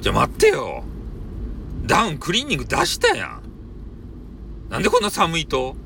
じゃ待ってよ。ダウンクリーニング出したやん。なんでこんな寒いと？